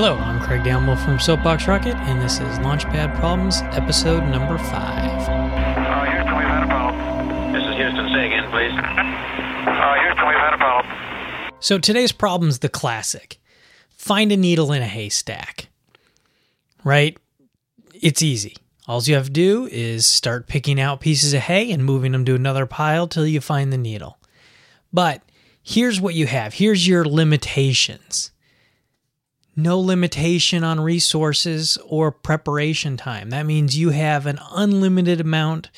Hello, I'm Craig Gamble from Soapbox Rocket, and this is Launchpad Problems, episode number five. Uh, Houston, we've had a problem. This is Houston. Say again, please. Uh, Houston, we've had a problem. So today's problem's the classic find a needle in a haystack. Right? It's easy. All you have to do is start picking out pieces of hay and moving them to another pile till you find the needle. But here's what you have here's your limitations no limitation on resources or preparation time. That means you have an unlimited amount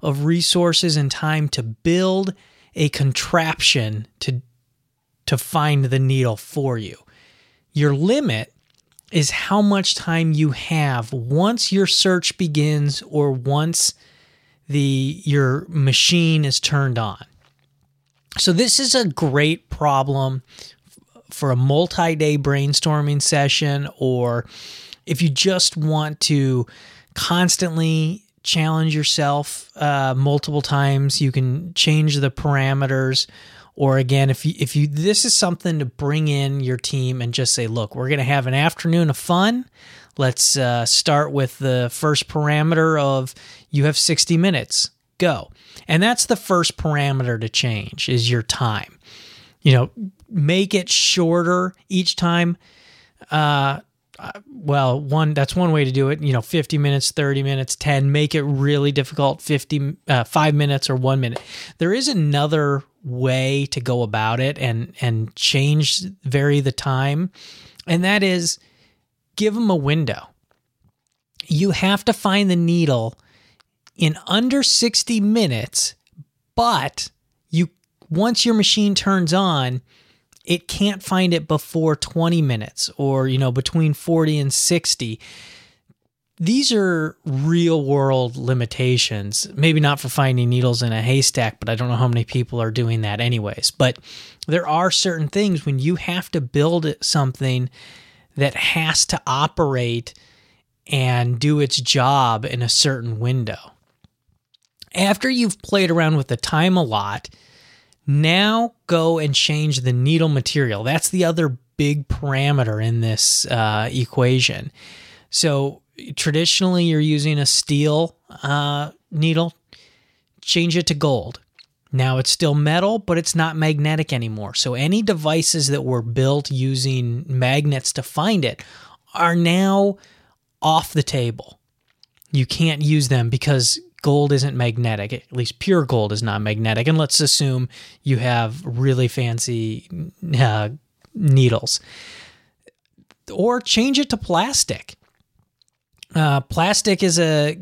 of resources and time to build a contraption to to find the needle for you. Your limit is how much time you have once your search begins or once the your machine is turned on. So this is a great problem for a multi-day brainstorming session or if you just want to constantly challenge yourself uh, multiple times you can change the parameters. Or again if you if you this is something to bring in your team and just say look we're going to have an afternoon of fun. Let's uh, start with the first parameter of you have 60 minutes. Go. And that's the first parameter to change is your time you know make it shorter each time. Uh well one that's one way to do it you know 50 minutes 30 minutes 10 make it really difficult 50 uh, 5 minutes or 1 minute. There is another way to go about it and and change vary the time and that is give them a window. You have to find the needle in under 60 minutes but you once your machine turns on it can't find it before 20 minutes or you know between 40 and 60 these are real world limitations. Maybe not for finding needles in a haystack but i don't know how many people are doing that anyways. But there are certain things when you have to build something that has to operate and do its job in a certain window. After you've played around with the time a lot now go and change the needle material. That's the other big parameter in this uh, equation. So traditionally, you're using a steel uh, needle. Change it to gold. Now it's still metal, but it's not magnetic anymore. So any devices that were built using magnets to find it are now off the table. You can't use them because gold isn't magnetic. At least pure gold is not magnetic. And let's assume you have really fancy uh, needles. Or change it to plastic. Uh, plastic is a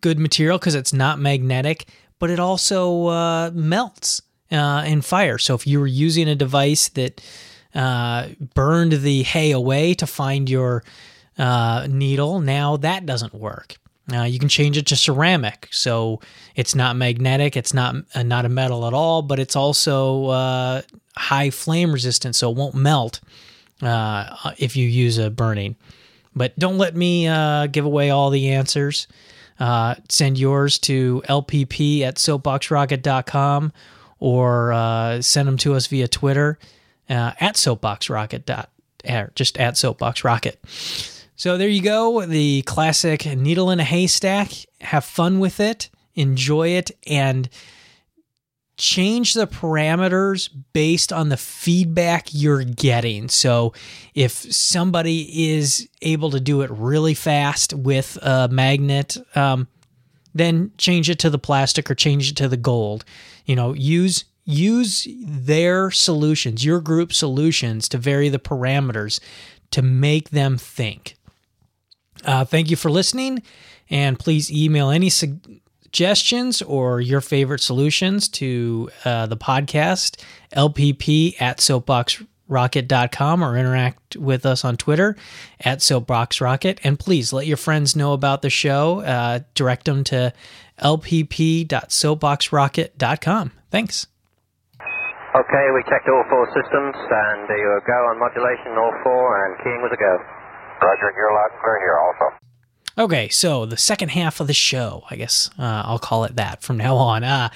good material because it's not magnetic, but it also uh, melts uh, in fire. So if you were using a device that uh, burned the hay away to find your uh, needle, now that doesn't work. Uh, you can change it to ceramic, so it's not magnetic. It's not uh, not a metal at all, but it's also uh, high flame resistant, so it won't melt uh, if you use a burning. But don't let me uh, give away all the answers. Uh, send yours to lpp at soapboxrocket.com or send them to us via Twitter at soapboxrocket. Dot, just at soapboxrocket. So there you go, the classic needle in a haystack. Have fun with it, enjoy it, and change the parameters based on the feedback you're getting. So if somebody is able to do it really fast with a magnet, um, then change it to the plastic or change it to the gold. You know, use use their solutions, your group solutions to vary the parameters to make them think. Uh, thank you for listening, and please email any suggestions or your favorite solutions to uh, the podcast, lpp at soapboxrocket.com, or interact with us on Twitter at soapboxrocket. And please let your friends know about the show. Uh, direct them to lpp.soapboxrocket.com. Thanks. Okay, we checked all four systems, and you were go on modulation, all four, and keying was a go. Roger, you're loud and clear here also. Okay, so the second half of the show, I guess uh, I'll call it that from now on. Uh,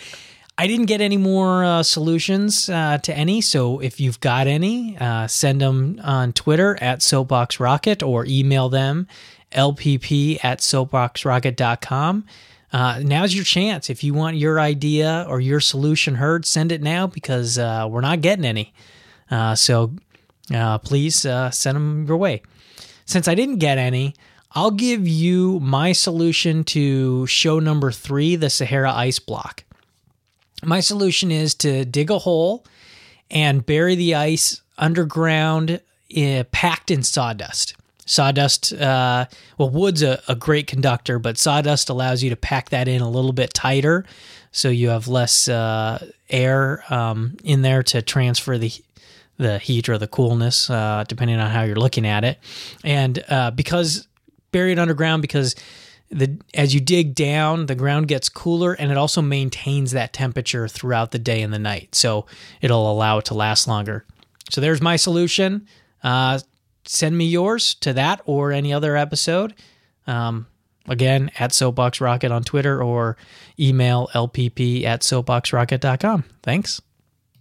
I didn't get any more uh, solutions uh, to any, so if you've got any, uh, send them on Twitter at Soapbox Rocket or email them lpp at soapboxrocket.com. Uh, now's your chance. If you want your idea or your solution heard, send it now because uh, we're not getting any. Uh, so uh, please send them your way. Since I didn't get any, I'll give you my solution to show number three, the Sahara ice block. My solution is to dig a hole and bury the ice underground, uh, packed in sawdust. Sawdust, uh, well, wood's a, a great conductor, but sawdust allows you to pack that in a little bit tighter, so you have less uh, air um, in there to transfer the the heat or the coolness, uh, depending on how you're looking at it. And uh, because buried underground, because the as you dig down, the ground gets cooler, and it also maintains that temperature throughout the day and the night, so it'll allow it to last longer. So there's my solution. Uh, send me yours to that or any other episode. Um, again, at Soapbox Rocket on Twitter or email lpp at soapboxrocket.com. Thanks.